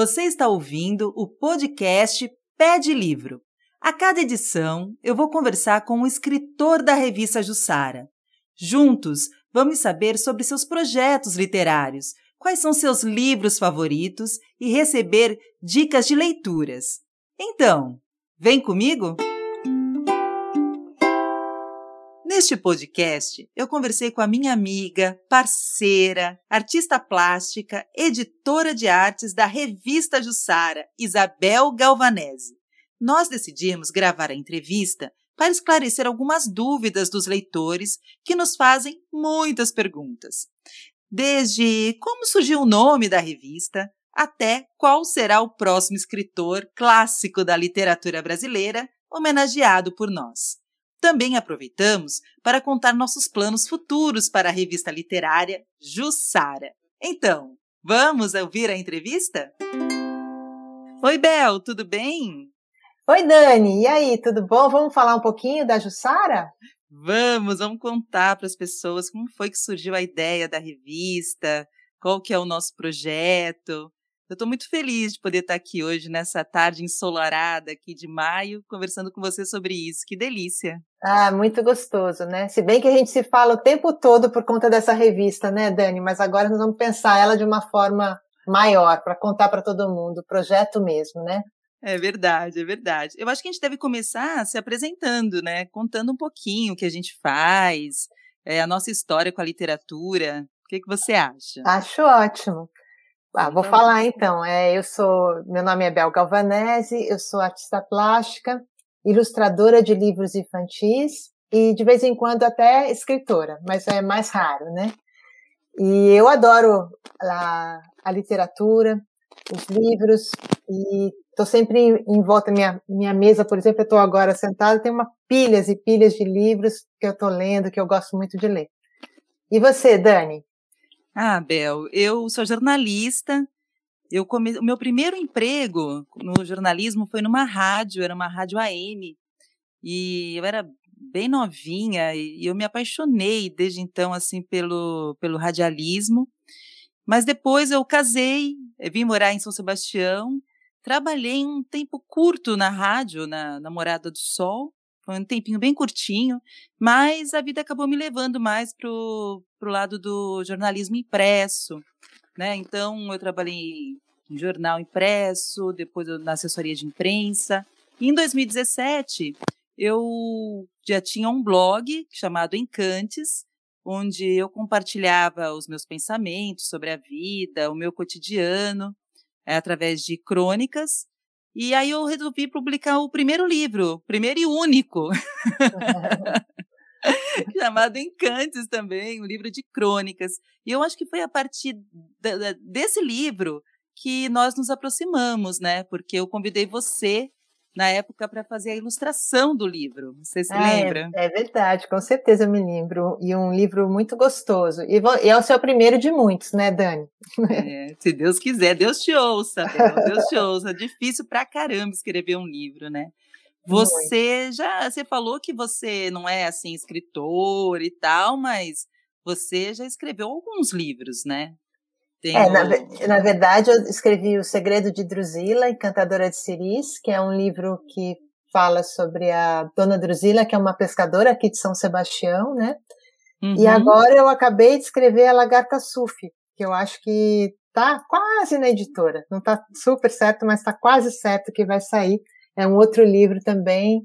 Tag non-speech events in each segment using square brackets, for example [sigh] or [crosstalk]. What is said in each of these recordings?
Você está ouvindo o podcast Pé de Livro. A cada edição, eu vou conversar com um escritor da revista Jussara. Juntos, vamos saber sobre seus projetos literários, quais são seus livros favoritos e receber dicas de leituras. Então, vem comigo? Neste podcast, eu conversei com a minha amiga, parceira, artista plástica, editora de artes da revista Jussara, Isabel Galvanese. Nós decidimos gravar a entrevista para esclarecer algumas dúvidas dos leitores que nos fazem muitas perguntas. Desde como surgiu o nome da revista, até qual será o próximo escritor clássico da literatura brasileira homenageado por nós. Também aproveitamos para contar nossos planos futuros para a revista literária Jussara. Então, vamos ouvir a entrevista? Oi, Bel, tudo bem? Oi, Dani, e aí, tudo bom? Vamos falar um pouquinho da Jussara? Vamos, vamos contar para as pessoas como foi que surgiu a ideia da revista, qual que é o nosso projeto, eu estou muito feliz de poder estar aqui hoje, nessa tarde ensolarada aqui de maio, conversando com você sobre isso. Que delícia! Ah, muito gostoso, né? Se bem que a gente se fala o tempo todo por conta dessa revista, né, Dani? Mas agora nós vamos pensar ela de uma forma maior, para contar para todo mundo, projeto mesmo, né? É verdade, é verdade. Eu acho que a gente deve começar se apresentando, né? Contando um pouquinho o que a gente faz, é, a nossa história com a literatura. O que, que você acha? Acho ótimo. Ah, vou então, falar então. É, eu sou, meu nome é Bel Galvanese, eu sou artista plástica, ilustradora de livros infantis e de vez em quando até escritora, mas é mais raro, né? E eu adoro a, a literatura, os livros e estou sempre em volta minha minha mesa, por exemplo, eu estou agora sentada, tem uma pilhas e pilhas de livros que eu estou lendo, que eu gosto muito de ler. E você, Dani? Ah, Bel, eu sou jornalista. Eu come... O meu primeiro emprego no jornalismo foi numa rádio, era uma rádio AM. E eu era bem novinha e eu me apaixonei desde então assim pelo pelo radialismo. Mas depois eu casei, eu vim morar em São Sebastião, trabalhei um tempo curto na rádio, na, na Morada do Sol, foi um tempinho bem curtinho, mas a vida acabou me levando mais pro, pro lado do jornalismo impresso, né? Então eu trabalhei em jornal impresso, depois na assessoria de imprensa. E em 2017 eu já tinha um blog chamado Encantes, onde eu compartilhava os meus pensamentos sobre a vida, o meu cotidiano, é, através de crônicas e aí eu resolvi publicar o primeiro livro, primeiro e único, [laughs] chamado Encantes também, um livro de crônicas. E eu acho que foi a partir desse livro que nós nos aproximamos, né? Porque eu convidei você na época para fazer a ilustração do livro. Você se ah, lembra? É, é, verdade, com certeza eu me lembro. E um livro muito gostoso. E, e é o seu primeiro de muitos, né, Dani? É, se Deus quiser, Deus te ouça, Deus te [laughs] ouça. Difícil pra caramba escrever um livro, né? Você muito. já, você falou que você não é assim escritor e tal, mas você já escreveu alguns livros, né? Tenho... É, na, na, verdade, eu escrevi O Segredo de Drusila, Encantadora de Ciris, que é um livro que fala sobre a Dona Drusila, que é uma pescadora aqui de São Sebastião, né? Uhum. E agora eu acabei de escrever A Lagarta Sufi, que eu acho que tá quase na editora. Não tá super certo, mas tá quase certo que vai sair. É um outro livro também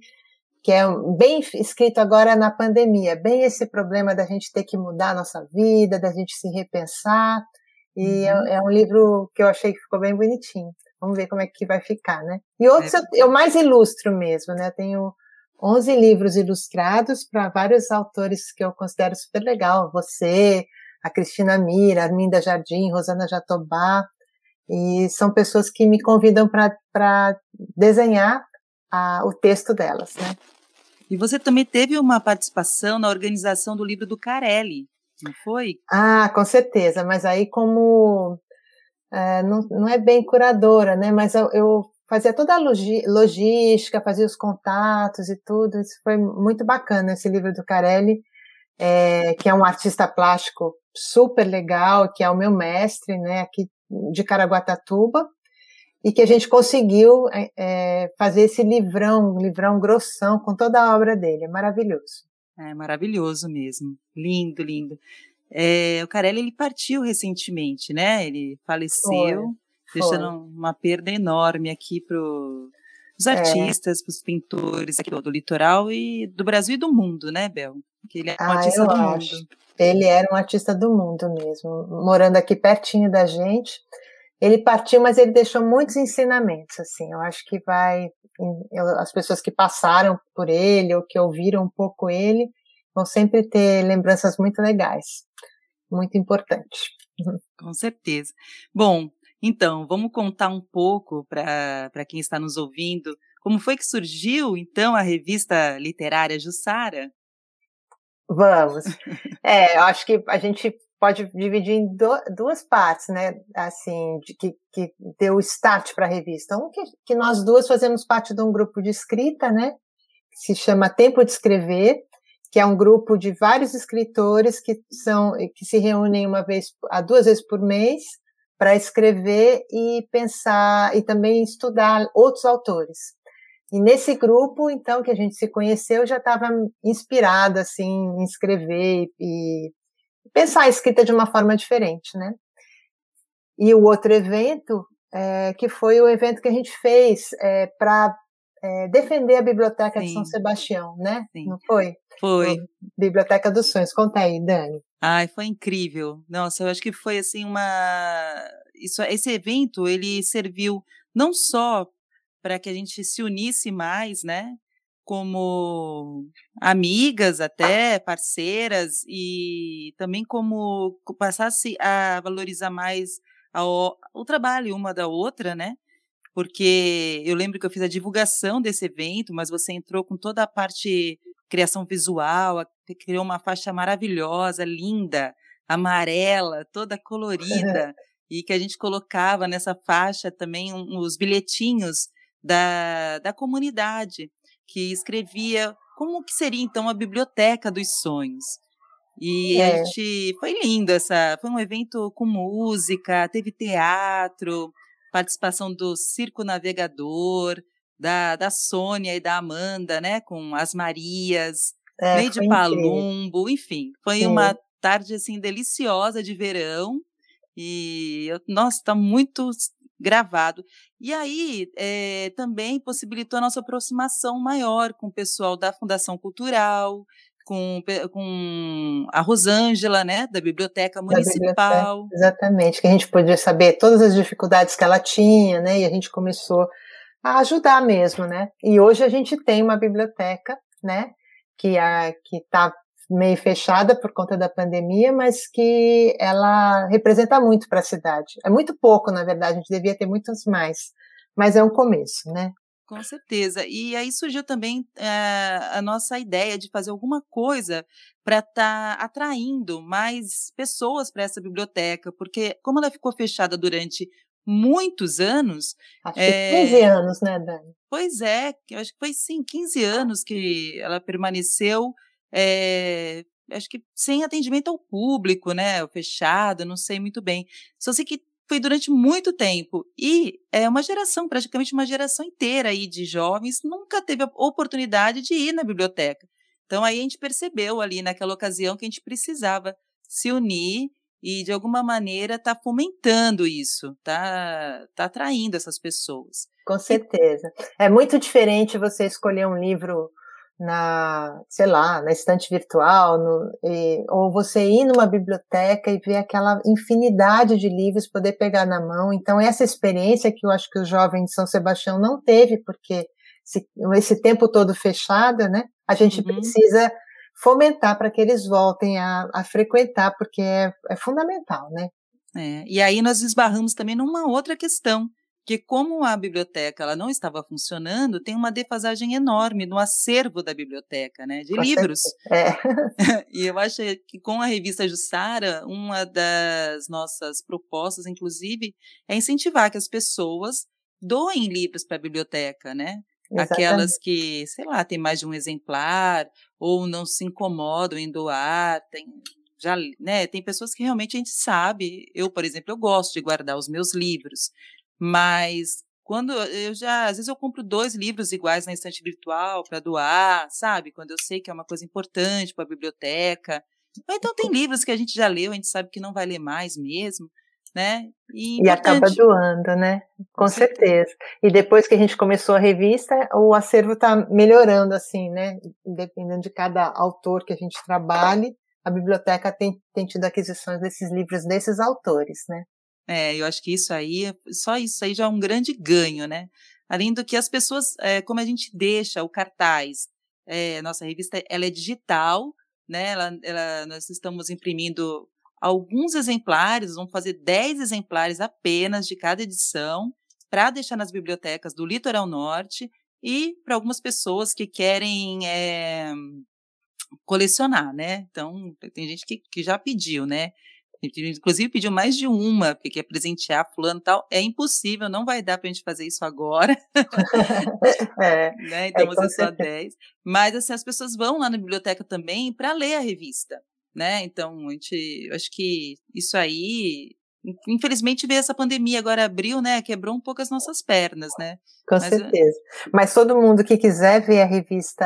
que é bem escrito agora na pandemia, bem esse problema da gente ter que mudar a nossa vida, da gente se repensar. E é, uhum. é, é, um livro que eu achei que ficou bem bonitinho. Vamos ver como é que vai ficar, né? E outros é. eu, eu, mais ilustro mesmo, né? Eu tenho 11 livros ilustrados para vários autores que eu considero super legal. Você, a Cristina Mira, Arminda Jardim, Rosana Jatobá. E são pessoas que me convidam para desenhar a, o texto delas, né? E você também teve uma participação na organização do livro do Carelli, não foi? Ah, com certeza, mas aí como é, não, não é bem curadora, né? Mas eu, eu fazia toda a logi logística, fazia os contatos e tudo. Isso foi muito bacana esse livro do Carelli, é, que é um artista plástico super legal, que é o meu mestre, né? Aqui de Caraguatatuba, e que a gente conseguiu é, é, fazer esse livrão, um livrão grossão com toda a obra dele. É maravilhoso. É maravilhoso mesmo. Lindo, lindo. É, o Carelli ele partiu recentemente, né? Ele faleceu, foi, deixando foi. uma perda enorme aqui para os é. artistas, é. para os pintores aqui do, litoral e do Brasil e do mundo, né, Bel? Que ele é um ah, artista do acho. mundo. Ele era um artista do mundo mesmo, morando aqui pertinho da gente ele partiu, mas ele deixou muitos ensinamentos, assim, eu acho que vai, as pessoas que passaram por ele, ou que ouviram um pouco ele, vão sempre ter lembranças muito legais, muito importante. Com certeza. Bom, então, vamos contar um pouco para quem está nos ouvindo, como foi que surgiu, então, a revista literária Jussara? Vamos. [laughs] É, eu acho que a gente pode dividir em do, duas partes, né? Assim, de, que, que deu start para a revista. Um que, que nós duas fazemos parte de um grupo de escrita, né? Que se chama Tempo de Escrever, que é um grupo de vários escritores que são que se reúnem uma vez a duas vezes por mês para escrever e pensar e também estudar outros autores. E nesse grupo, então, que a gente se conheceu, já estava inspirada assim em escrever e pensar a escrita de uma forma diferente, né? E o outro evento, é, que foi o evento que a gente fez é, para é, defender a Biblioteca Sim. de São Sebastião, né? Sim. Não foi? Foi. Biblioteca dos Sonhos. Conta aí, Dani. Ai, foi incrível. Nossa, eu acho que foi assim uma. Isso, esse evento ele serviu não só para que a gente se unisse mais, né? Como amigas até, parceiras, e também como passasse a valorizar mais ao, o trabalho uma da outra, né? Porque eu lembro que eu fiz a divulgação desse evento, mas você entrou com toda a parte criação visual, criou uma faixa maravilhosa, linda, amarela, toda colorida, [laughs] e que a gente colocava nessa faixa também os bilhetinhos da, da comunidade que escrevia como que seria então a biblioteca dos sonhos. E é. a gente foi lindo essa, foi um evento com música, teve teatro, participação do Circo Navegador, da, da Sônia e da Amanda, né, com as Marias, é, meio de Palumbo, enfim, foi Sim. uma tarde assim deliciosa de verão. E nossa, está muito gravado. E aí é, também possibilitou a nossa aproximação maior com o pessoal da Fundação Cultural, com, com a Rosângela, né, da Biblioteca Municipal. Da biblioteca, exatamente, que a gente podia saber todas as dificuldades que ela tinha, né, e a gente começou a ajudar mesmo, né. E hoje a gente tem uma biblioteca, né, que que está meio fechada por conta da pandemia, mas que ela representa muito para a cidade. É muito pouco, na verdade, a gente devia ter muitos mais, mas é um começo, né? Com certeza. E aí surgiu também é, a nossa ideia de fazer alguma coisa para estar tá atraindo mais pessoas para essa biblioteca, porque como ela ficou fechada durante muitos anos. Acho é... que 15 anos, né, Dani? Pois é, acho que foi sim, 15 anos que ela permaneceu é, acho que sem atendimento ao público, né, fechado, não sei muito bem. Só sei que foi durante muito tempo e é uma geração, praticamente uma geração inteira aí de jovens nunca teve a oportunidade de ir na biblioteca. Então aí a gente percebeu ali naquela ocasião que a gente precisava se unir e de alguma maneira tá fomentando isso, tá, tá atraindo essas pessoas. Com certeza. É muito diferente você escolher um livro na, sei lá, na estante virtual, no, e, ou você ir numa biblioteca e ver aquela infinidade de livros, poder pegar na mão. Então, essa experiência que eu acho que o jovem de São Sebastião não teve, porque esse, esse tempo todo fechada, né? A gente uhum. precisa fomentar para que eles voltem a, a frequentar, porque é, é fundamental, né? É, e aí nós esbarramos também numa outra questão, que como a biblioteca ela não estava funcionando, tem uma defasagem enorme no acervo da biblioteca, né, de com livros. É. [laughs] e eu acho que com a revista Jussara, uma das nossas propostas, inclusive, é incentivar que as pessoas doem livros para a biblioteca, né? Exatamente. Aquelas que, sei lá, tem mais de um exemplar ou não se incomodam em doar, tem já, né, tem pessoas que realmente a gente sabe. Eu, por exemplo, eu gosto de guardar os meus livros, mas quando eu já, às vezes eu compro dois livros iguais na estante virtual para doar, sabe? Quando eu sei que é uma coisa importante para a biblioteca. Então tem livros que a gente já leu, a gente sabe que não vai ler mais mesmo, né? E, e acaba doando, né? Com certeza. E depois que a gente começou a revista, o acervo está melhorando, assim, né? Dependendo de cada autor que a gente trabalhe, a biblioteca tem, tem tido aquisições desses livros desses autores, né? É, eu acho que isso aí, só isso aí já é um grande ganho, né? Além do que as pessoas, é, como a gente deixa o cartaz, é, nossa revista ela é digital, né? Ela, ela, nós estamos imprimindo alguns exemplares, vamos fazer 10 exemplares apenas de cada edição, para deixar nas bibliotecas do Litoral Norte e para algumas pessoas que querem é, colecionar, né? Então, tem gente que, que já pediu, né? Inclusive pediu mais de uma, porque quer presentear fulano e tal. É impossível, não vai dar para a gente fazer isso agora. [laughs] é, né? Então, é, você só 10. Mas, assim, as pessoas vão lá na biblioteca também para ler a revista, né? Então, a gente, acho que isso aí infelizmente veio essa pandemia agora abriu, né? Quebrou um pouco as nossas pernas, né? Com Mas, certeza. Mas todo mundo que quiser ver a revista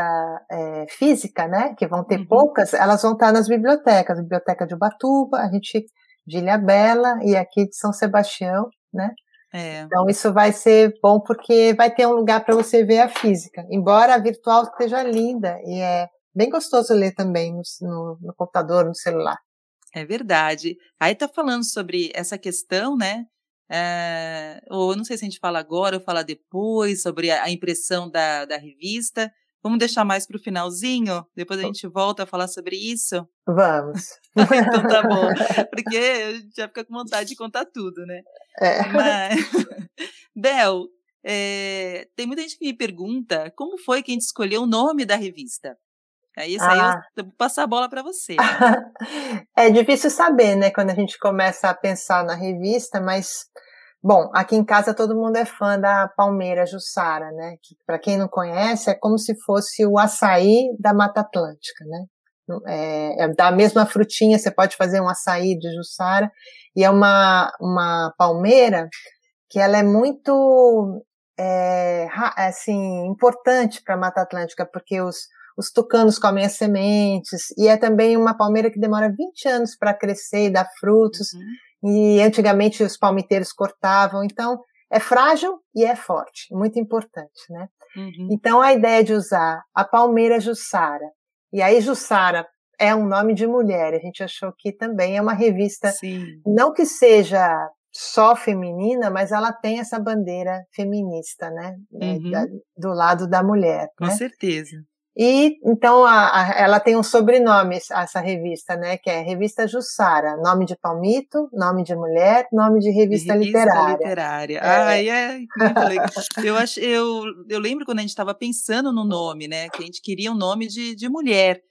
é, física, né? Que vão ter uhum. poucas, elas vão estar nas bibliotecas, biblioteca de Ubatuba, a gente de Ilha Bela e aqui de São Sebastião, né? É. Então isso vai ser bom porque vai ter um lugar para você ver a física, embora a virtual esteja linda e é bem gostoso ler também no, no, no computador, no celular. É verdade. Aí tá falando sobre essa questão, né? É, ou não sei se a gente fala agora ou fala depois sobre a, impressão da, da revista. Vamos deixar mais para o finalzinho? Depois a gente volta a falar sobre isso? Vamos. [laughs] então tá bom. [laughs] Porque a gente já fica com vontade de contar tudo, né? É. Mas... [laughs] Bel, é, tem muita gente que me pergunta como foi que a gente escolheu o nome da revista. Aí isso ah. aí eu vou passar a bola para você. [laughs] é difícil saber, né, quando a gente começa a pensar na revista, mas bom, aqui em casa todo mundo é fã da Palmeira Jussara, né? Que para quem não conhece é como se fosse o açaí da Mata Atlântica, né? É, é da mesma frutinha, você pode fazer um açaí de Jussara e é uma uma palmeira que ela é muito é, assim importante para a Mata Atlântica porque os os tucanos comem as sementes, e é também uma palmeira que demora 20 anos para crescer e dar frutos, uhum. e antigamente os palmiteiros cortavam, então é frágil e é forte, muito importante, né? Uhum. Então a ideia de usar a palmeira Jussara, e aí Jussara é um nome de mulher, a gente achou que também é uma revista, Sim. não que seja só feminina, mas ela tem essa bandeira feminista, né? É, uhum. Do lado da mulher. Com né? certeza. E então a, a, ela tem um sobrenome, essa revista, né? Que é Revista Jussara, nome de palmito, nome de mulher, nome de revista, revista literária. literária. É. Ai, é muito legal. eu, acho, eu, eu lembro quando a gente estava pensando no nome, né? Que a gente queria um nome de, de mulher.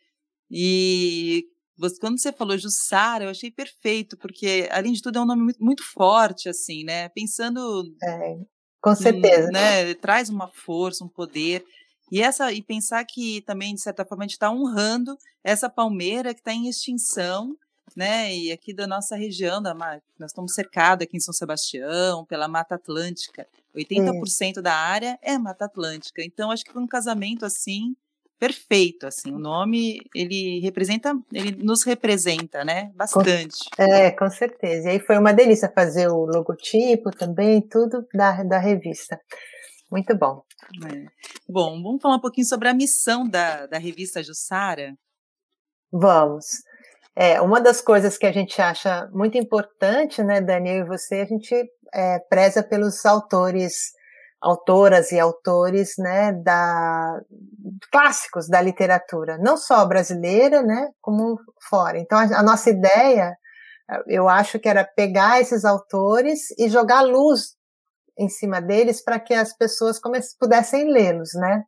E você, quando você falou Jussara, eu achei perfeito, porque, além de tudo, é um nome muito, muito forte, assim, né? Pensando. É, com certeza. né, traz uma força, um poder. E essa e pensar que também de certa forma a gente está honrando essa palmeira que está em extinção, né? E aqui da nossa região, da, nós estamos cercados aqui em São Sebastião pela Mata Atlântica. 80% é. da área é Mata Atlântica. Então acho que foi um casamento assim perfeito, assim. O nome ele representa, ele nos representa, né? Bastante. Com, é, com certeza. E aí foi uma delícia fazer o logotipo também, tudo da, da revista. Muito bom. É. Bom, vamos falar um pouquinho sobre a missão da, da revista Jussara? Vamos. É, uma das coisas que a gente acha muito importante, né, Daniel e você, a gente é, preza pelos autores, autoras e autores, né, da, clássicos da literatura, não só brasileira, né, como fora. Então, a, a nossa ideia, eu acho que era pegar esses autores e jogar luz em cima deles para que as pessoas pudessem lê-los, né?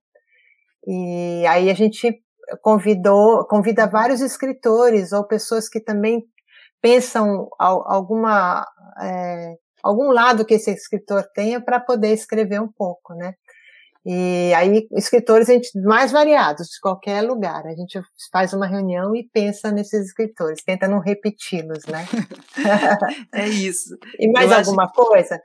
E aí a gente convidou, convida vários escritores ou pessoas que também pensam alguma é, algum lado que esse escritor tenha para poder escrever um pouco, né? E aí, escritores a gente, mais variados, de qualquer lugar. A gente faz uma reunião e pensa nesses escritores, tenta não repeti-los, né? [laughs] é isso. [laughs] E mais eu alguma acho... coisa?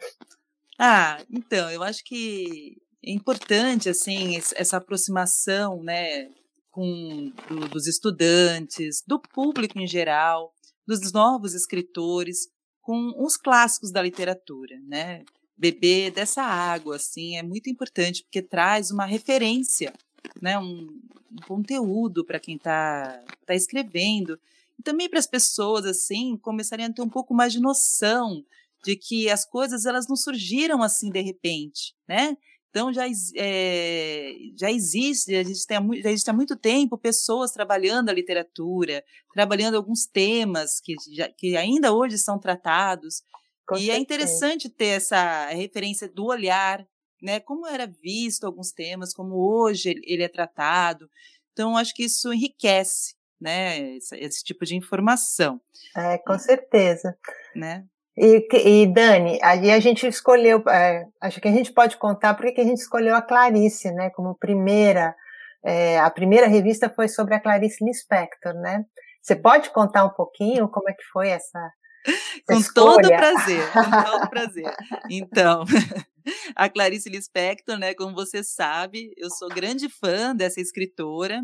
Ah, então, eu acho que é importante, assim, essa aproximação, né, com, do, dos estudantes, do público em geral, dos novos escritores, com os clássicos da literatura, né? beber dessa água, assim, é muito importante porque traz uma referência, né, um, um conteúdo para quem está tá escrevendo e também para as pessoas assim começarem a ter um pouco mais de noção de que as coisas elas não surgiram assim de repente, né? Então já, é, já existe, a gente tem, já existe há muito tempo pessoas trabalhando a literatura, trabalhando alguns temas que, já, que ainda hoje são tratados. Com e é certeza. é interessante ter essa referência do olhar, né? Como era visto alguns temas, como hoje ele é tratado. Então, acho que isso enriquece, né? Esse, esse tipo de informação. É, com certeza. Né? E, e, Dani, aí a gente escolheu, é, acho que a gente pode contar porque que a gente escolheu a Clarice, né, como primeira, é, a primeira revista foi sobre a Clarice Lispector, né? Você pode contar um pouquinho como é que foi essa, com todo prazer, com todo [laughs] prazer. Então, [laughs] a Clarice Lispector, né, como você sabe, eu sou grande fã dessa escritora.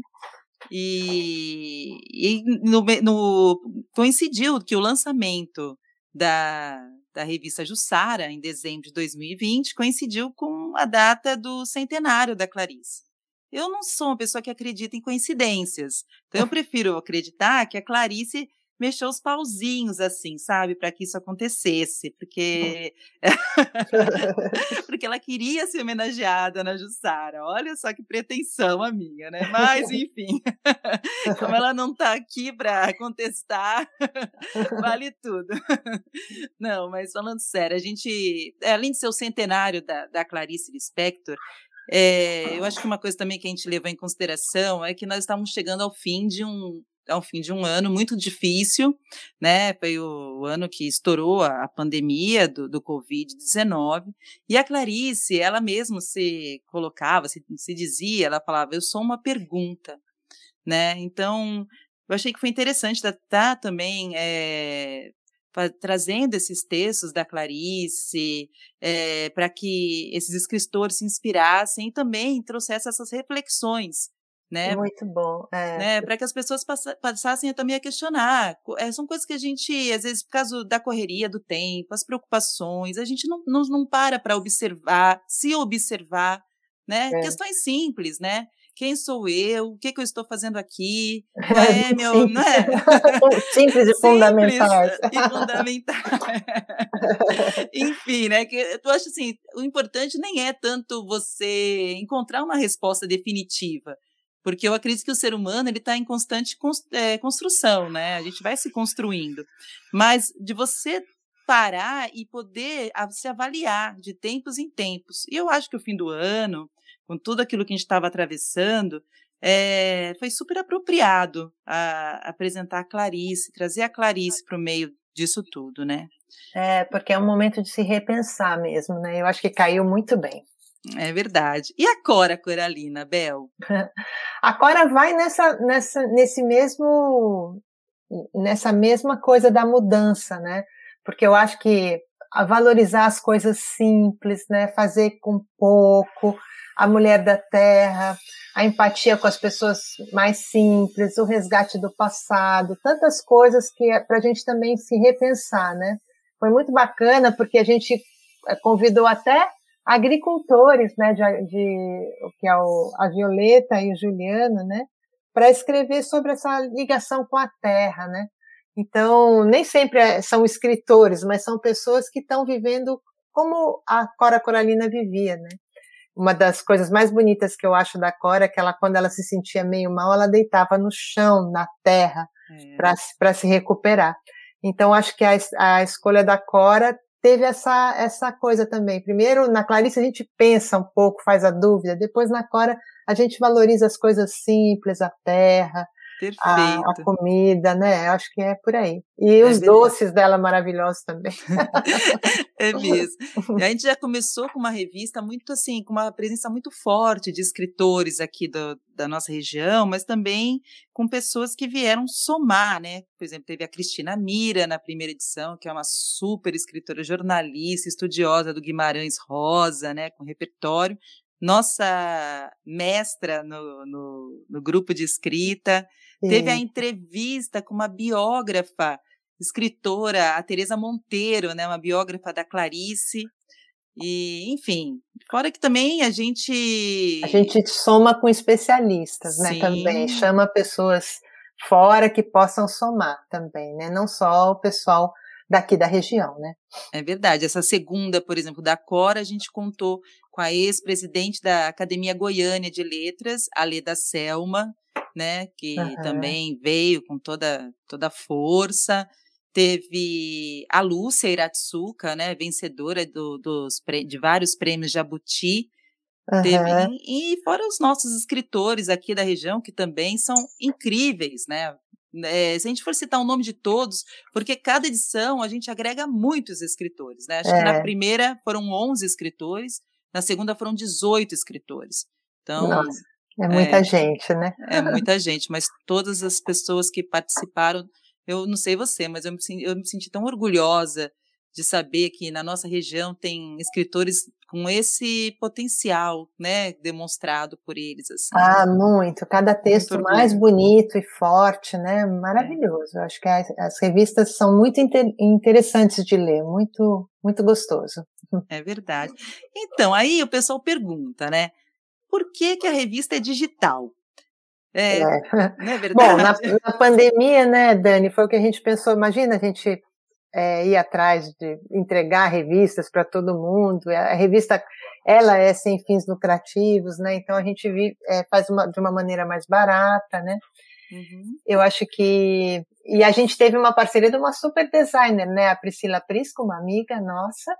E, e no, no, coincidiu que o lançamento da, da revista Jussara, em dezembro de 2020, coincidiu com a data do centenário da Clarice. Eu não sou uma pessoa que acredita em coincidências, então eu [laughs] prefiro acreditar que a Clarice mexeu os pauzinhos, assim, sabe, para que isso acontecesse, porque [laughs] porque ela queria ser homenageada na Jussara. Olha só que pretensão a minha, né? Mas [laughs] enfim, [laughs] como ela não está aqui para contestar, vale tudo. Não, mas falando sério, a gente, além de ser o centenário da, da Clarice Lispector, é, eu acho que uma coisa também que a gente levou em consideração é que nós estamos chegando ao fim de um, ao fim de um ano muito difícil, né? Foi o, ano que estourou a, pandemia do, do Covid-19. E a Clarice, ela mesma se colocava, se, se dizia, ela falava: Eu sou uma pergunta, né? Então, eu achei que foi interessante estar tá, também é, trazendo esses textos da Clarice é, para que esses escritores se inspirassem e também trouxessem essas reflexões né? Muito bom. É. Né? Para que as pessoas passassem também a questionar. É, são coisas que a gente, às vezes, por causa da correria do tempo, as preocupações, a gente não, não, não para para observar, se observar, né? É. Questões simples, né? Quem sou eu? O que, que eu estou fazendo aqui? [laughs] Qual é meu. Simples, não é? [laughs] simples e fundamentais. [laughs] E fundamentais. Enfim, né? Que eu acho assim, o importante nem é tanto você encontrar uma resposta definitiva porque eu acredito que o ser humano ele está em constante é, construção, né? A gente vai se construindo, mas de você parar e poder se avaliar de tempos em tempos. E eu acho que o fim do ano, com tudo aquilo que a gente estava atravessando, é, foi super apropriado a, apresentar a Clarice, trazer a Clarice para o meio disso tudo, né? É, porque é um momento de se repensar mesmo, né? Eu acho que caiu muito bem. É verdade. E a Cora Coralina, Bel? [laughs] A Cora vai nessa, nessa, nesse mesmo, nessa mesma coisa da mudança, né? Porque eu acho que valorizar as coisas simples, né? Fazer com pouco, a mulher da terra, a empatia com as pessoas mais simples, o resgate do passado, tantas coisas que é para a gente também se repensar, né? Foi muito bacana porque a gente eh, convidou até agricultores, né, de, de que é o, a Violeta e o Juliano, né, para escrever sobre essa ligação com a terra, né. Então, nem sempre é, são escritores, mas são pessoas que estão vivendo como a Cora Coralina vivia, né. Uma das coisas mais bonitas que eu acho da Cora é que ela, quando ela se sentia meio mal, ela deitava no chão, na terra, é. para se recuperar. Então, acho que a, a escolha da Cora teve essa, essa coisa também. Primeiro, na Clarice a gente pensa um pouco, faz a dúvida, depois na Cora a gente valoriza as coisas simples, a terra, a, a, comida, né? Acho que é por aí. E é os verdade. doces dela maravilhosos também. [laughs] é mesmo. E a gente já começou com uma revista muito assim, com uma presença muito forte de escritores aqui do, da nossa região, mas também com pessoas que vieram somar, né? Por exemplo, teve a Cristina Mira na primeira edição, que é uma super escritora, jornalista, estudiosa do Guimarães Rosa, né? Com repertório nossa mestra no, no, no, grupo de escrita. Sim. Teve a entrevista com uma biógrafa, escritora, a Teresa Monteiro, né, uma biógrafa da Clarice. E, enfim, fora que também a gente. A gente soma com especialistas, né? Sim. Também. Chama pessoas fora que possam somar também, né? Não só o pessoal daqui da região, né? É verdade. Essa segunda, por exemplo, da Cora, a gente contou com a ex-presidente da Academia Goiânia de Letras, a Leda Selma, né, que uhum. também veio com toda toda a força. Teve a Lúcia Iratsuka, né, vencedora do, dos, de vários prêmios Jabuti. Uhum. Teve, e, e fora os nossos escritores aqui da região, que também são incríveis, né? É, se a gente for citar o nome de todos, porque cada edição a gente agrega muitos escritores, né? Acho é. que na é. primeira foram 11 escritores, na segunda foram 18 escritores. Então, Nossa, é muita é, gente, né? É muita gente, mas todas as pessoas que participaram, eu não sei você, mas eu me, eu me senti tão orgulhosa de saber que na nossa região tem escritores com esse potencial, né, demonstrado por eles. Assim. Ah, muito. Cada texto muito mais bonito e forte, né, maravilhoso. Eu acho que as, as revistas são muito inter, interessantes de ler, muito, muito gostoso. É verdade. Então, aí o pessoal pergunta, né, por que que a revista é digital? É, é. Não é [laughs] verdade? Bom, na, na pandemia, né, Dani, foi o que a gente pensou. Imagina a gente é, ir atrás de entregar revistas para todo mundo. A revista, ela é sem fins lucrativos, né? Então a gente é, faz uma, de uma maneira mais barata, né? Uhum. Eu acho que e a gente teve uma parceria de uma super designer, né? A Priscila Prisco, uma amiga nossa,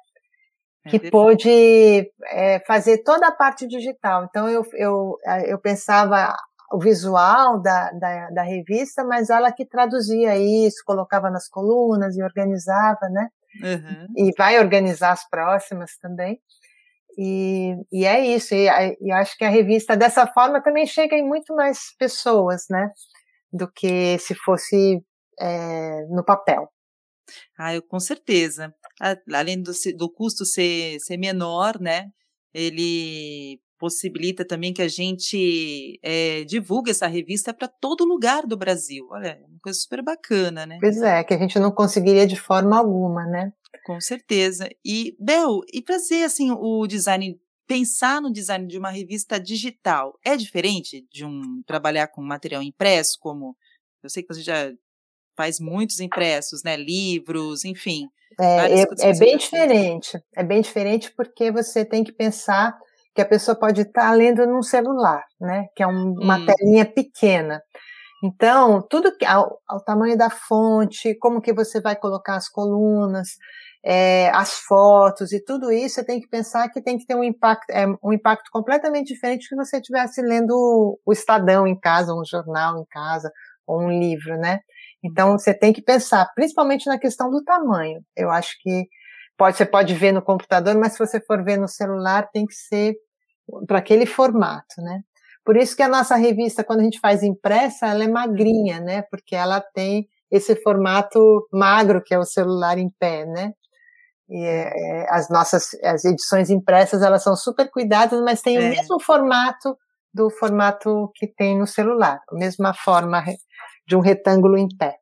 que é pôde é, fazer toda a parte digital. Então eu, eu, eu pensava o visual da, da, da, revista, mas ela que traduzia isso, colocava nas colunas e organizava, né? Uhum. E vai organizar as próximas também. E, e é isso, e, e acho que a revista dessa forma também chega em muito mais pessoas, né? Do que se fosse é, no papel. Ah, eu, com certeza. Além do, do custo ser, ser menor, né? Ele possibilita também que a gente é, divulgue essa revista para todo lugar do Brasil. Olha, é uma coisa super bacana, né? Pois é, que a gente não conseguiria de forma alguma, né? Com certeza. E, Bel, e fazer assim o design, pensar no design de uma revista digital é diferente de um trabalhar com material impresso, como eu sei que você já faz muitos impressos, né? Livros, enfim. É, é, é bem diferente. É bem diferente porque você tem que pensar que a pessoa pode estar tá lendo num celular, né? Que é um, uma hum. telinha pequena. Então, tudo que ao, ao, tamanho da fonte, como que você vai colocar as colunas, é, as fotos e tudo isso, você tem que pensar que tem que ter um impacto, é, um impacto completamente diferente se você estivesse lendo o, o Estadão em casa, um jornal em casa, ou um livro, né? Então, você tem que pensar, principalmente na questão do tamanho. Eu acho que Pode, você pode ver no computador, mas se você for ver no celular, tem que ser para aquele formato, né? Por isso que a nossa revista, quando a gente faz impressa, ela é magrinha, né? Porque ela tem esse formato magro, que é o celular em pé, né? E é, é as nossas as edições impressas, elas são super cuidadas, mas tem é. o mesmo formato do formato que tem no celular, a mesma forma de um retângulo em pé.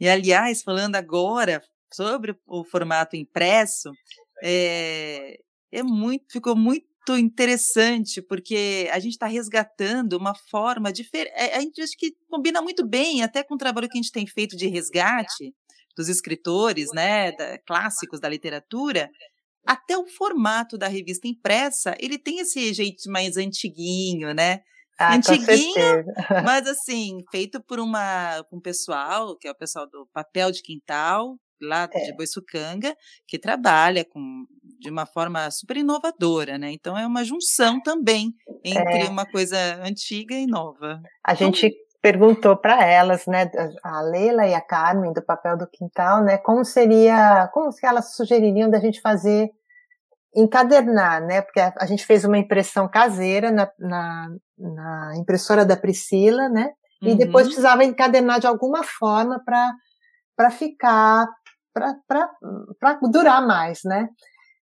E, aliás, falando agora, sobre o formato impresso, é, é muito, ficou muito interessante, porque a gente está resgatando uma forma diferente. Eh, a gente acho que combina muito bem até com o trabalho que a gente tem feito de resgate dos escritores, né, da, clássicos da literatura. Até o formato da revista impressa, ele tem esse jeito mais antiguinho, né? Ah, antiguinho, [laughs] mas assim, feito por uma um pessoal, que é o pessoal do papel de quintal, lá é. de Boiçucanga, que trabalha com, de uma forma super inovadora, né? Então é uma junção também entre é. uma coisa antiga e nova. A então, gente perguntou para elas, né, a Leila e a Carmen do papel do quintal, né, como seria, como que elas sugeririam da gente fazer encadernar, né, porque a, a gente fez uma impressão caseira na, na, na impressora da Priscila, né, e uhum. depois precisava encadernar de alguma forma para para ficar para durar mais, né?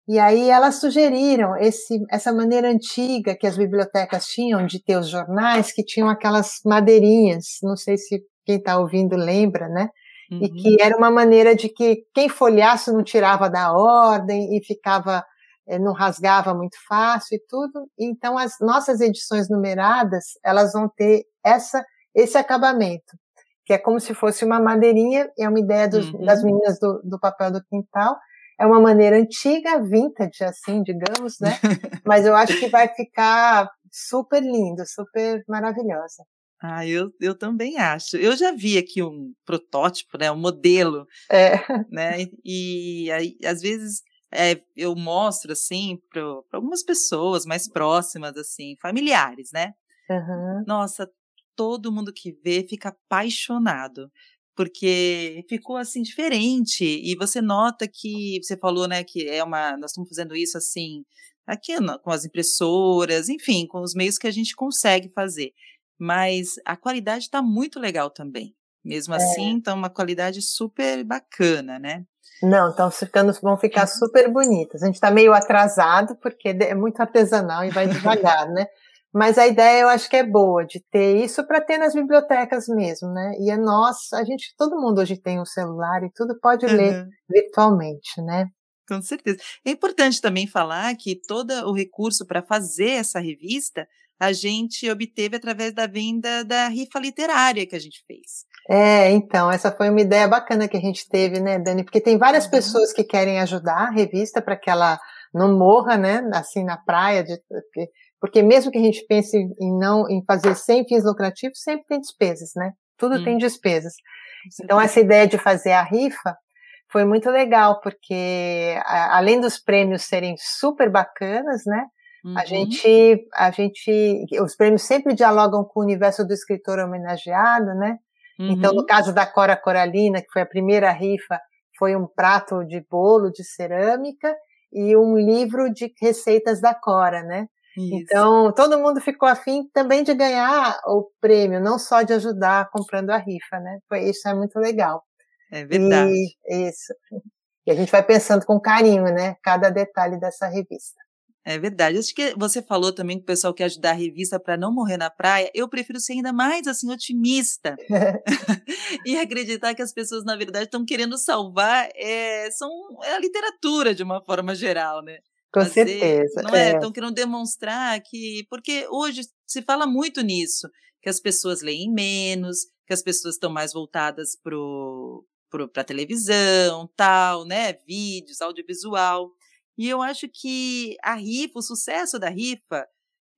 E aí elas sugeriram esse, essa maneira antiga que as bibliotecas tinham de ter os jornais, que tinham aquelas madeirinhas, não sei se quem está ouvindo lembra, né? Uhum. E que era uma maneira de que quem folhasse não tirava da ordem e ficava, não rasgava muito fácil e tudo. Então as nossas edições numeradas, elas vão ter essa, esse acabamento, que é como se fosse uma madeirinha, é uma ideia dos, uhum. das meninas do, do papel do quintal, é uma maneira antiga, vintage, assim, digamos, né? [laughs] Mas eu acho que vai ficar super lindo, super maravilhosa. Ah, eu, eu também acho. Eu já vi aqui um protótipo, né, um modelo, é. né, e aí, às vezes é, eu mostro, assim, para algumas pessoas mais próximas, assim, familiares, né? Uhum. Nossa, todo mundo que vê fica apaixonado porque ficou assim diferente e você nota que você falou, né, que é uma nós estamos fazendo isso assim aqui com as impressoras, enfim, com os meios que a gente consegue fazer, mas a qualidade está muito legal também. Mesmo é. assim, então uma qualidade super bacana, né? Não, estão ficando, vão ficar uhum. super bonitas. A gente está meio atrasado porque é muito artesanal e vai [laughs] devagar, né? Mas a ideia eu acho que é boa de ter isso para ter nas bibliotecas mesmo, né? E é nós, a gente, todo mundo hoje tem um celular e tudo pode uhum. ler virtualmente, né? Com certeza. É importante também falar que todo o recurso para fazer essa revista a gente obteve através da venda da rifa literária que a gente fez. É, então, essa foi uma ideia bacana que a gente teve, né, Dani? Porque tem várias uhum. pessoas que querem ajudar a revista para que ela não morra, né, assim na praia, de, porque mesmo que a gente pense em não em fazer sem fins lucrativos, sempre tem despesas, né? Tudo hum. tem despesas. Então essa ideia de fazer a rifa foi muito legal, porque a, além dos prêmios serem super bacanas, né? Uhum. A gente, a gente, os prêmios sempre dialogam com o universo do escritor homenageado, né? Uhum. Então, no uhum. caso da Cora Coralina, que foi a primeira rifa, foi um prato de bolo de cerâmica e um livro de receitas da Cora, né? Isso. Então, todo mundo ficou afim também de ganhar o prêmio, não só de ajudar comprando a rifa, né? Foi, isso é muito legal. É verdade. E, isso. E a gente vai pensando com carinho, né? Cada detalhe dessa revista. É verdade. Acho que você falou também que o pessoal quer ajudar a revista para não morrer na praia. Eu prefiro ser ainda mais assim otimista [laughs] [laughs] e acreditar que as pessoas na verdade estão querendo salvar é, são é a literatura de uma forma geral, né? Com fazer, certeza. Não é? Estão querendo demonstrar que. Porque hoje se fala muito nisso, que as pessoas leem menos, que as pessoas estão mais voltadas para a televisão, tal, né? Vídeos, audiovisual. E eu acho que a rifa, o sucesso da rifa,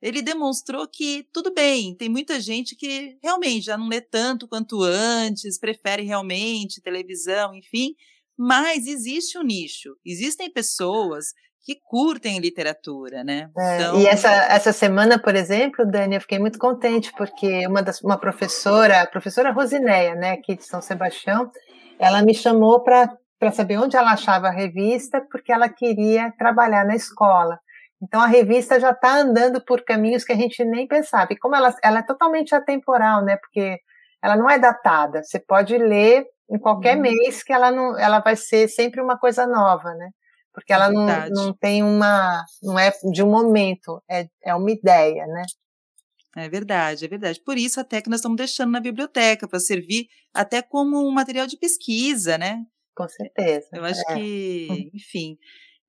ele demonstrou que tudo bem, tem muita gente que realmente já não lê tanto quanto antes, prefere realmente televisão, enfim, mas existe um nicho, existem pessoas que curtem literatura, né? É, então... E essa, essa semana, por exemplo, Dani, eu fiquei muito contente, porque uma, das, uma professora, a professora Rosineia, né, aqui de São Sebastião, ela me chamou para saber onde ela achava a revista, porque ela queria trabalhar na escola. Então a revista já está andando por caminhos que a gente nem pensava. E como ela, ela é totalmente atemporal, né? Porque ela não é datada. Você pode ler em qualquer uhum. mês que ela não, ela vai ser sempre uma coisa nova, né? porque ela não, não tem uma, não é de um momento, é, é uma ideia, né? É verdade, é verdade. Por isso até que nós estamos deixando na biblioteca para servir até como um material de pesquisa, né? Com certeza. Eu acho é. que, enfim.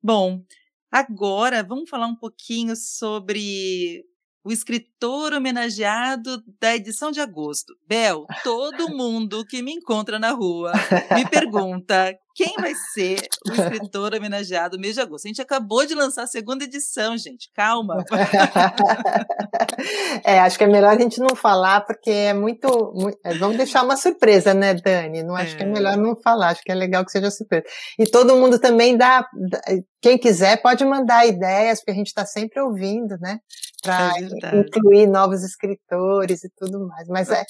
Bom, agora vamos falar um pouquinho sobre o escritor homenageado da edição de agosto. Bel, todo [laughs] mundo que me encontra na rua me pergunta quem vai ser o escritor homenageado no mês de agosto. A gente acabou de lançar a segunda edição, gente. Calma. [laughs] é, acho que é melhor a gente não falar, porque é muito. muito é, vamos deixar uma surpresa, né, Dani? Não acho é. que é melhor não falar, acho que é legal que seja surpresa. E todo mundo também dá. Quem quiser pode mandar ideias, porque a gente está sempre ouvindo, né? Para é incluir novos escritores e tudo mais. Mas é,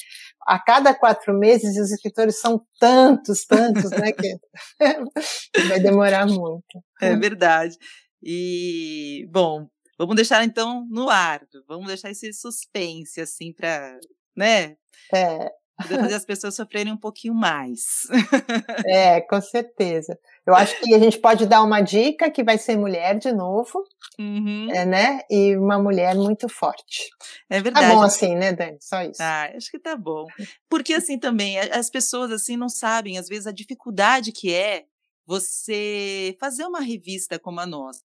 a cada quatro meses os escritores são tantos, tantos, né, que [laughs] vai demorar muito. É verdade. E, bom, vamos deixar então no ar, vamos deixar esse suspense, assim, para, né? É. fazer [laughs] as pessoas sofrerem um pouquinho mais. [laughs] É, com certeza. Eu acho que a gente pode dar uma dica que vai ser mulher de novo, uhum. é, né? E uma mulher muito forte. É verdade. Tá bom assim, né, Dani? Só isso. Ah, acho que tá bom. [laughs] Porque assim também, as pessoas assim não sabem, às vezes, a dificuldade que é você fazer uma revista como a nossa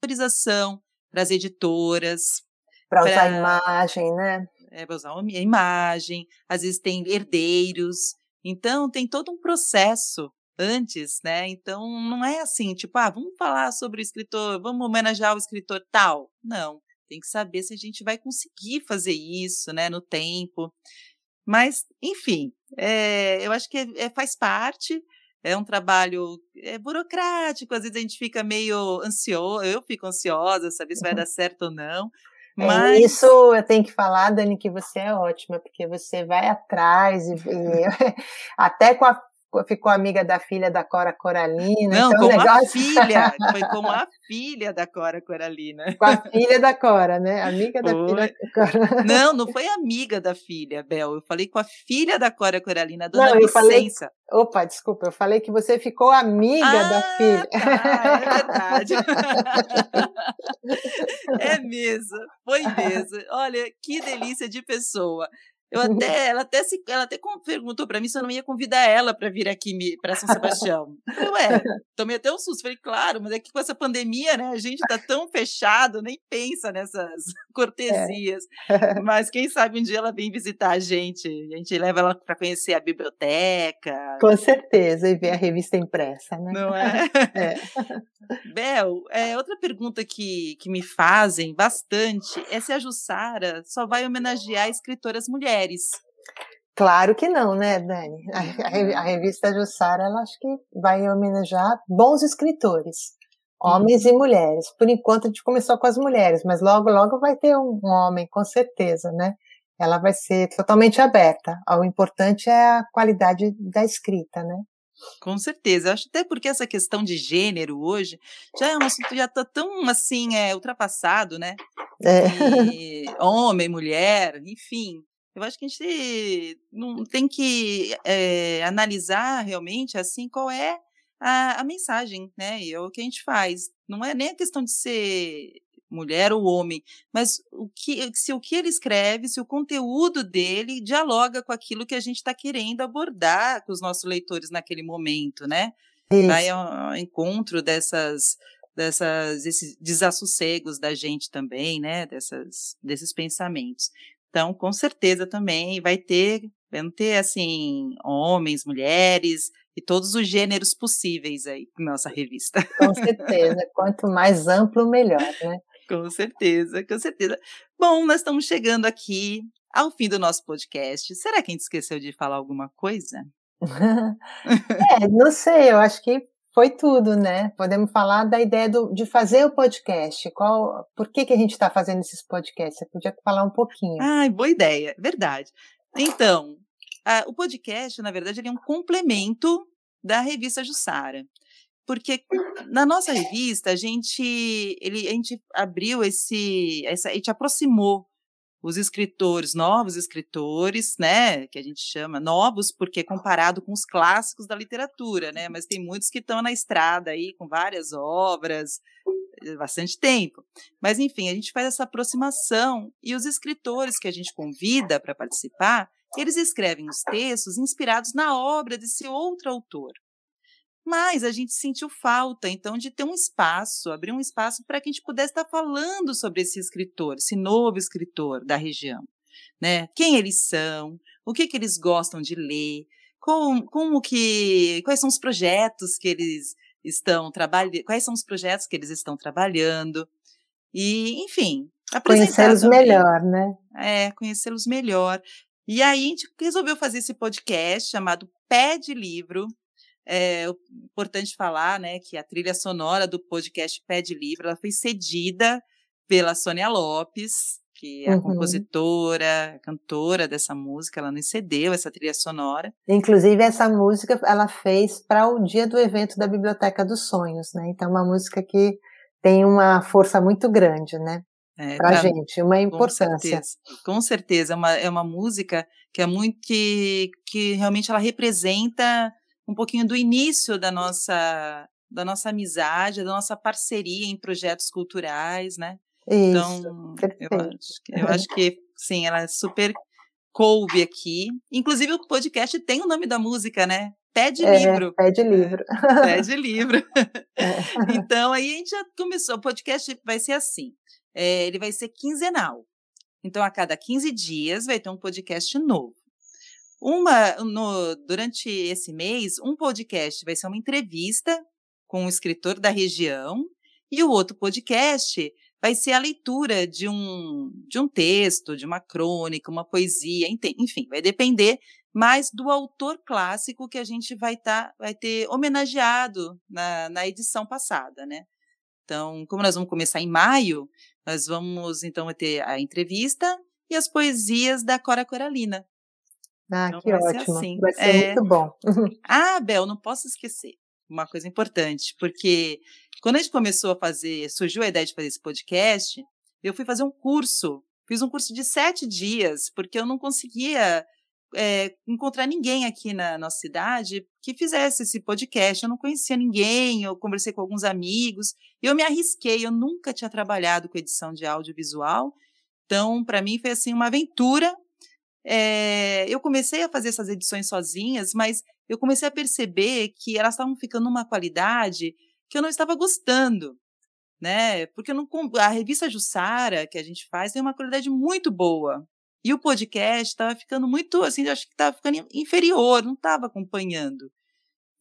autorização para as editoras. Para usar a imagem, né? É, usar a imagem, às vezes tem herdeiros. Então, tem todo um processo antes, né? Então, não é assim, tipo, ah, vamos falar sobre o escritor, vamos homenagear o escritor tal. Não, tem que saber se a gente vai conseguir fazer isso, né, no tempo. Mas, enfim, é, eu acho que é, é, faz parte é um trabalho é burocrático, às vezes a gente fica meio ansioso, eu fico ansiosa, saber se vai dar certo ou não. É, mas... É, isso eu tenho que falar, Dani, que você é ótima, porque você vai atrás e, e [laughs] até com a ficou amiga da filha da Cora Coralina. Não, então, como negócio... a filha, [laughs] foi como a filha da Cora Coralina. Com a filha da Cora, né? Amiga da foi. filha da Cora. Não, não foi amiga da filha, Bel. Eu falei com a filha da Cora Coralina, a dona não, Licença. Falei... Opa, desculpa, eu falei que você ficou amiga ah, da filha. Tá, é verdade. [laughs] é mesmo, foi mesmo. Olha, que delícia de pessoa. Eu até, [laughs] ela até se, ela até perguntou para mim se eu não ia convidar ela para vir aqui para São Sebastião. Eu, é, [laughs] tomei até um susto. Falei, claro, mas é que com essa pandemia, né, a gente tá tão fechado, nem pensa nessas [laughs] cortesias. É. Mas quem sabe um dia ela vem visitar a gente. A gente leva ela para conhecer a biblioteca. Com certeza, e ver a revista impressa, né? Não é? [laughs] é. [laughs] Bel, é, outra pergunta que, que me fazem bastante é se a Jussara só vai homenagear escritoras mulheres. Claro que não, né, Dani? A, a revista Jussara, ela acho que vai homenagear bons escritores, homens e mulheres. Por enquanto a gente começou com as mulheres, mas logo, logo vai ter um, homem, com certeza, né? Ela vai ser totalmente aberta. O importante é a qualidade da escrita, né? Com certeza, acho até porque essa questão de gênero hoje já é um assunto já tá tão assim é ultrapassado, né? É. E, [laughs] homem, mulher, enfim, eu acho que a gente não tem que é, analisar realmente assim qual é a, a, mensagem, né? E é o que a gente faz. Não é nem a questão de ser mulher ou homem, mas o que, se o que ele escreve, se o conteúdo dele dialoga com aquilo que a gente está querendo abordar com os nossos leitores naquele momento, né? Isso. Vai ao, encontro dessas dessas esses desassossegos da gente também, né? Dessas, desses pensamentos. Então, com certeza também vai ter, vai ter assim, homens, mulheres e todos os gêneros possíveis aí na nossa revista. [laughs] Com certeza, quanto mais amplo, melhor, né? Com certeza, com certeza. Bom, nós estamos chegando aqui ao fim do nosso podcast. Será que a gente esqueceu de falar alguma coisa? [laughs] é, não sei, eu acho que foi tudo, né? Podemos falar da ideia do, de fazer o podcast. Qual, por que, que a gente está fazendo esses podcasts? Você podia falar um pouquinho. Ah, boa ideia, verdade. Então, a, o podcast, na verdade, ele é um complemento da revista Jussara. Porque na nossa revista, a gente, ele, a gente abriu esse, essa, a gente aproximou os escritores, novos escritores, né, que a gente chama novos, porque comparado com os clássicos da literatura, né, mas tem muitos que estão na estrada aí com várias obras, eh, bastante tempo. Mas enfim, a gente faz essa aproximação e os escritores que a gente convida para participar, eles escrevem os textos inspirados na obra desse outro autor. Mas a gente sentiu falta, então, de ter um espaço, abrir um espaço para que a gente pudesse estar falando sobre esse escritor, esse novo escritor da região. Né? Quem eles são, o que, que eles gostam de ler, como, como que, quais são os projetos que eles estão trabalhando, quais são os projetos que eles estão trabalhando. E, enfim, conhecê-los melhor, né? É, conhecê-los melhor. E aí a gente resolveu fazer esse podcast chamado Pé de Livro, é importante falar, né, que a trilha sonora do podcast Pé de Livro, ela foi cedida pela Sônia Lopes, que é a uhum. compositora, cantora dessa música, ela nos cedeu essa trilha sonora. Inclusive, essa música ela fez para o dia do evento da Biblioteca dos Sonhos, né? Então, é uma música que tem uma força muito grande, né? É, para a gente, uma importância. Com certeza, com certeza. É, uma, é uma música que é muito que, que realmente ela representa um pouquinho do início da nossa da nossa amizade, da nossa parceria em projetos culturais, né? Então, Isso, perfeito. eu acho, que, eu acho que sim, ela é super coube aqui. Inclusive o podcast tem o nome da música, né? Pé de é, livro. Pé de livro. É, pé de livro. [laughs] É. Então aí a gente já começou. O podcast vai ser assim. É, ele vai ser quinzenal. Então a cada 15 dias vai ter um podcast novo. Uma no, durante esse mês, um podcast vai ser uma entrevista com um escritor da região e o outro podcast vai ser a leitura de um, de um texto, de uma crônica, uma poesia, enfim, vai depender mais do autor clássico que a gente vai, tá, vai ter homenageado na, na edição passada, né? Então, como nós vamos começar em maio, nós vamos então ter a entrevista e as poesias da Cora Coralina. Ah, então, que vai ótimo. Assim. Vai ser é... muito bom. [laughs] ah, Bel, não posso esquecer uma coisa importante, porque quando a gente começou a fazer, surgiu a ideia de fazer esse podcast, eu fui fazer um curso, fiz um curso de sete dias, porque eu não conseguia é, encontrar ninguém aqui na nossa cidade que fizesse esse podcast. Eu não conhecia ninguém, eu conversei com alguns amigos, eu me arrisquei, eu nunca tinha trabalhado com edição de audiovisual, então, para mim, foi assim uma aventura. É, eu comecei a fazer essas edições sozinhas, mas eu comecei a perceber que elas estavam ficando numa qualidade que eu não estava gostando, né? Porque não, a revista Jussara que a gente faz tem uma qualidade muito boa. E o podcast estava ficando muito, assim, eu acho que estava ficando inferior, não estava acompanhando.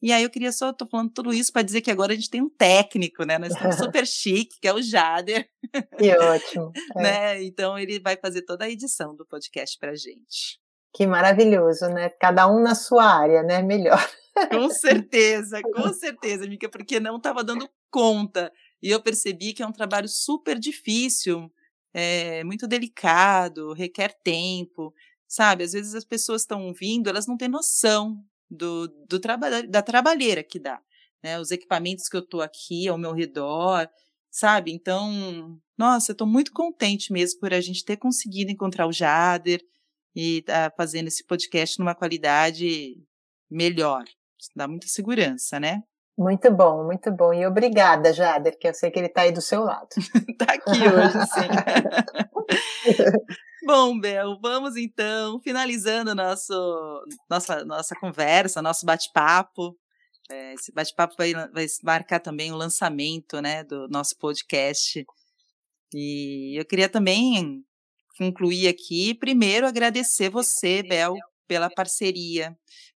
E aí eu queria só, tô falando tudo isso para dizer que agora a gente tem um técnico, né? Nós estamos [laughs] super chique, que é o Jader. Que ótimo. [laughs] É. né? Então ele vai fazer toda a edição do podcast pra gente. Que maravilhoso, né? Cada um na sua área, né? Melhor. Com certeza, [laughs] com certeza, Mica, porque não estava dando conta. E eu percebi que é um trabalho super difícil, é, muito delicado, requer tempo, sabe? Às vezes as pessoas estão vindo, elas não têm noção do, do traba da trabalheira que dá. Né? Os equipamentos que eu estou aqui ao meu redor, sabe? Então, nossa, eu muito contente mesmo por a gente ter conseguido encontrar o Jader, e tá fazendo esse podcast numa qualidade melhor. Isso dá muita segurança, né? Muito bom, muito bom. E obrigada, Jader, que eu sei que ele está aí do seu lado. Está [laughs] aqui hoje, sim. [laughs] bom, Bel, vamos então, finalizando nosso, nossa, nossa conversa, nosso bate-papo. É, esse bate-papo vai, vai marcar também o lançamento né, do nosso podcast. E eu queria também concluir aqui, primeiro agradecer você, Bel, pela parceria,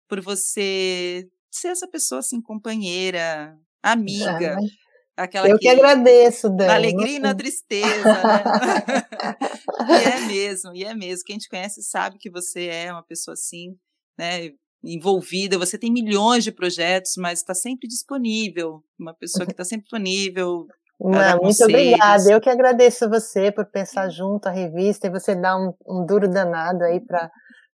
por você ser essa pessoa assim, companheira, amiga. Aquela eu que, que agradeço, Dani. Na alegria e na tristeza, né? [laughs] e é mesmo, e é mesmo. Quem te conhece sabe que você é uma pessoa assim, né? Envolvida, você tem milhões de projetos, mas está sempre disponível. Uma pessoa que está sempre disponível, não, muito obrigada. Eu que agradeço você por pensar junto a revista e você dar um, um duro danado aí para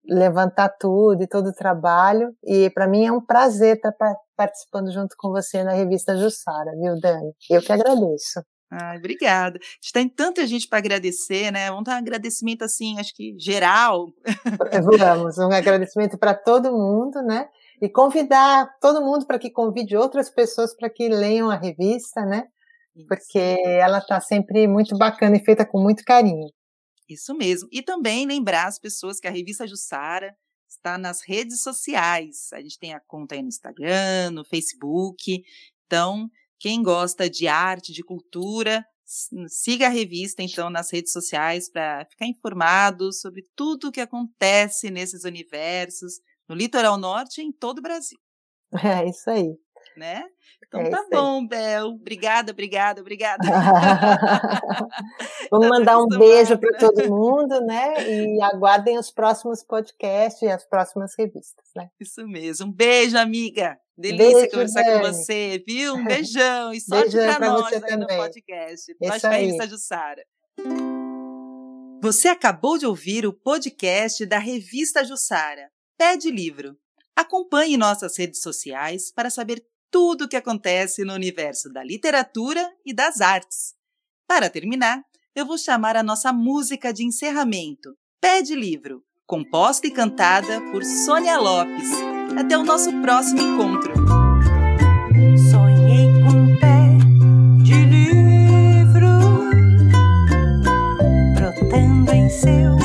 levantar tudo e todo o trabalho. E para mim é um prazer estar tá participando junto com você na revista Jussara, viu, Dani? Eu que agradeço. Ai, obrigada. A gente tem tanta gente para agradecer, né? Vamos dar um agradecimento assim, acho que geral. [laughs] Vamos, um agradecimento para todo mundo, né? E convidar todo mundo para que convide outras pessoas para que leiam a revista, né? porque ela está sempre muito bacana e feita com muito carinho. Isso mesmo. E também lembrar as pessoas que a revista Jussara está nas redes sociais. A gente tem a conta aí no Instagram, no Facebook. Então, quem gosta de arte, de cultura, siga a revista então nas redes sociais para ficar informado sobre tudo o que acontece nesses universos no litoral norte e em todo o Brasil. [laughs] É isso aí. Né? Então é tá bom, Bel. Obrigada, obrigada, obrigada. [laughs] Vamos mandar um beijo para todo mundo, né? E aguardem os próximos podcasts e as próximas revistas, né? Isso mesmo. Um beijo, amiga. Delícia beijo, conversar Dani. com você, viu? Um [laughs] beijão e sorte para nós aí também. no podcast. Nós da Revista Jussara. Você acabou de ouvir o podcast da revista Jussara. Pede livro. Acompanhe nossas redes sociais para saber tudo o que acontece no universo da literatura e das artes. Para terminar, eu vou chamar a nossa música de encerramento, Pé de Livro, composta e cantada por Sônia Lopes. Até o nosso próximo encontro. Sonhei com um pé de livro brotando em seu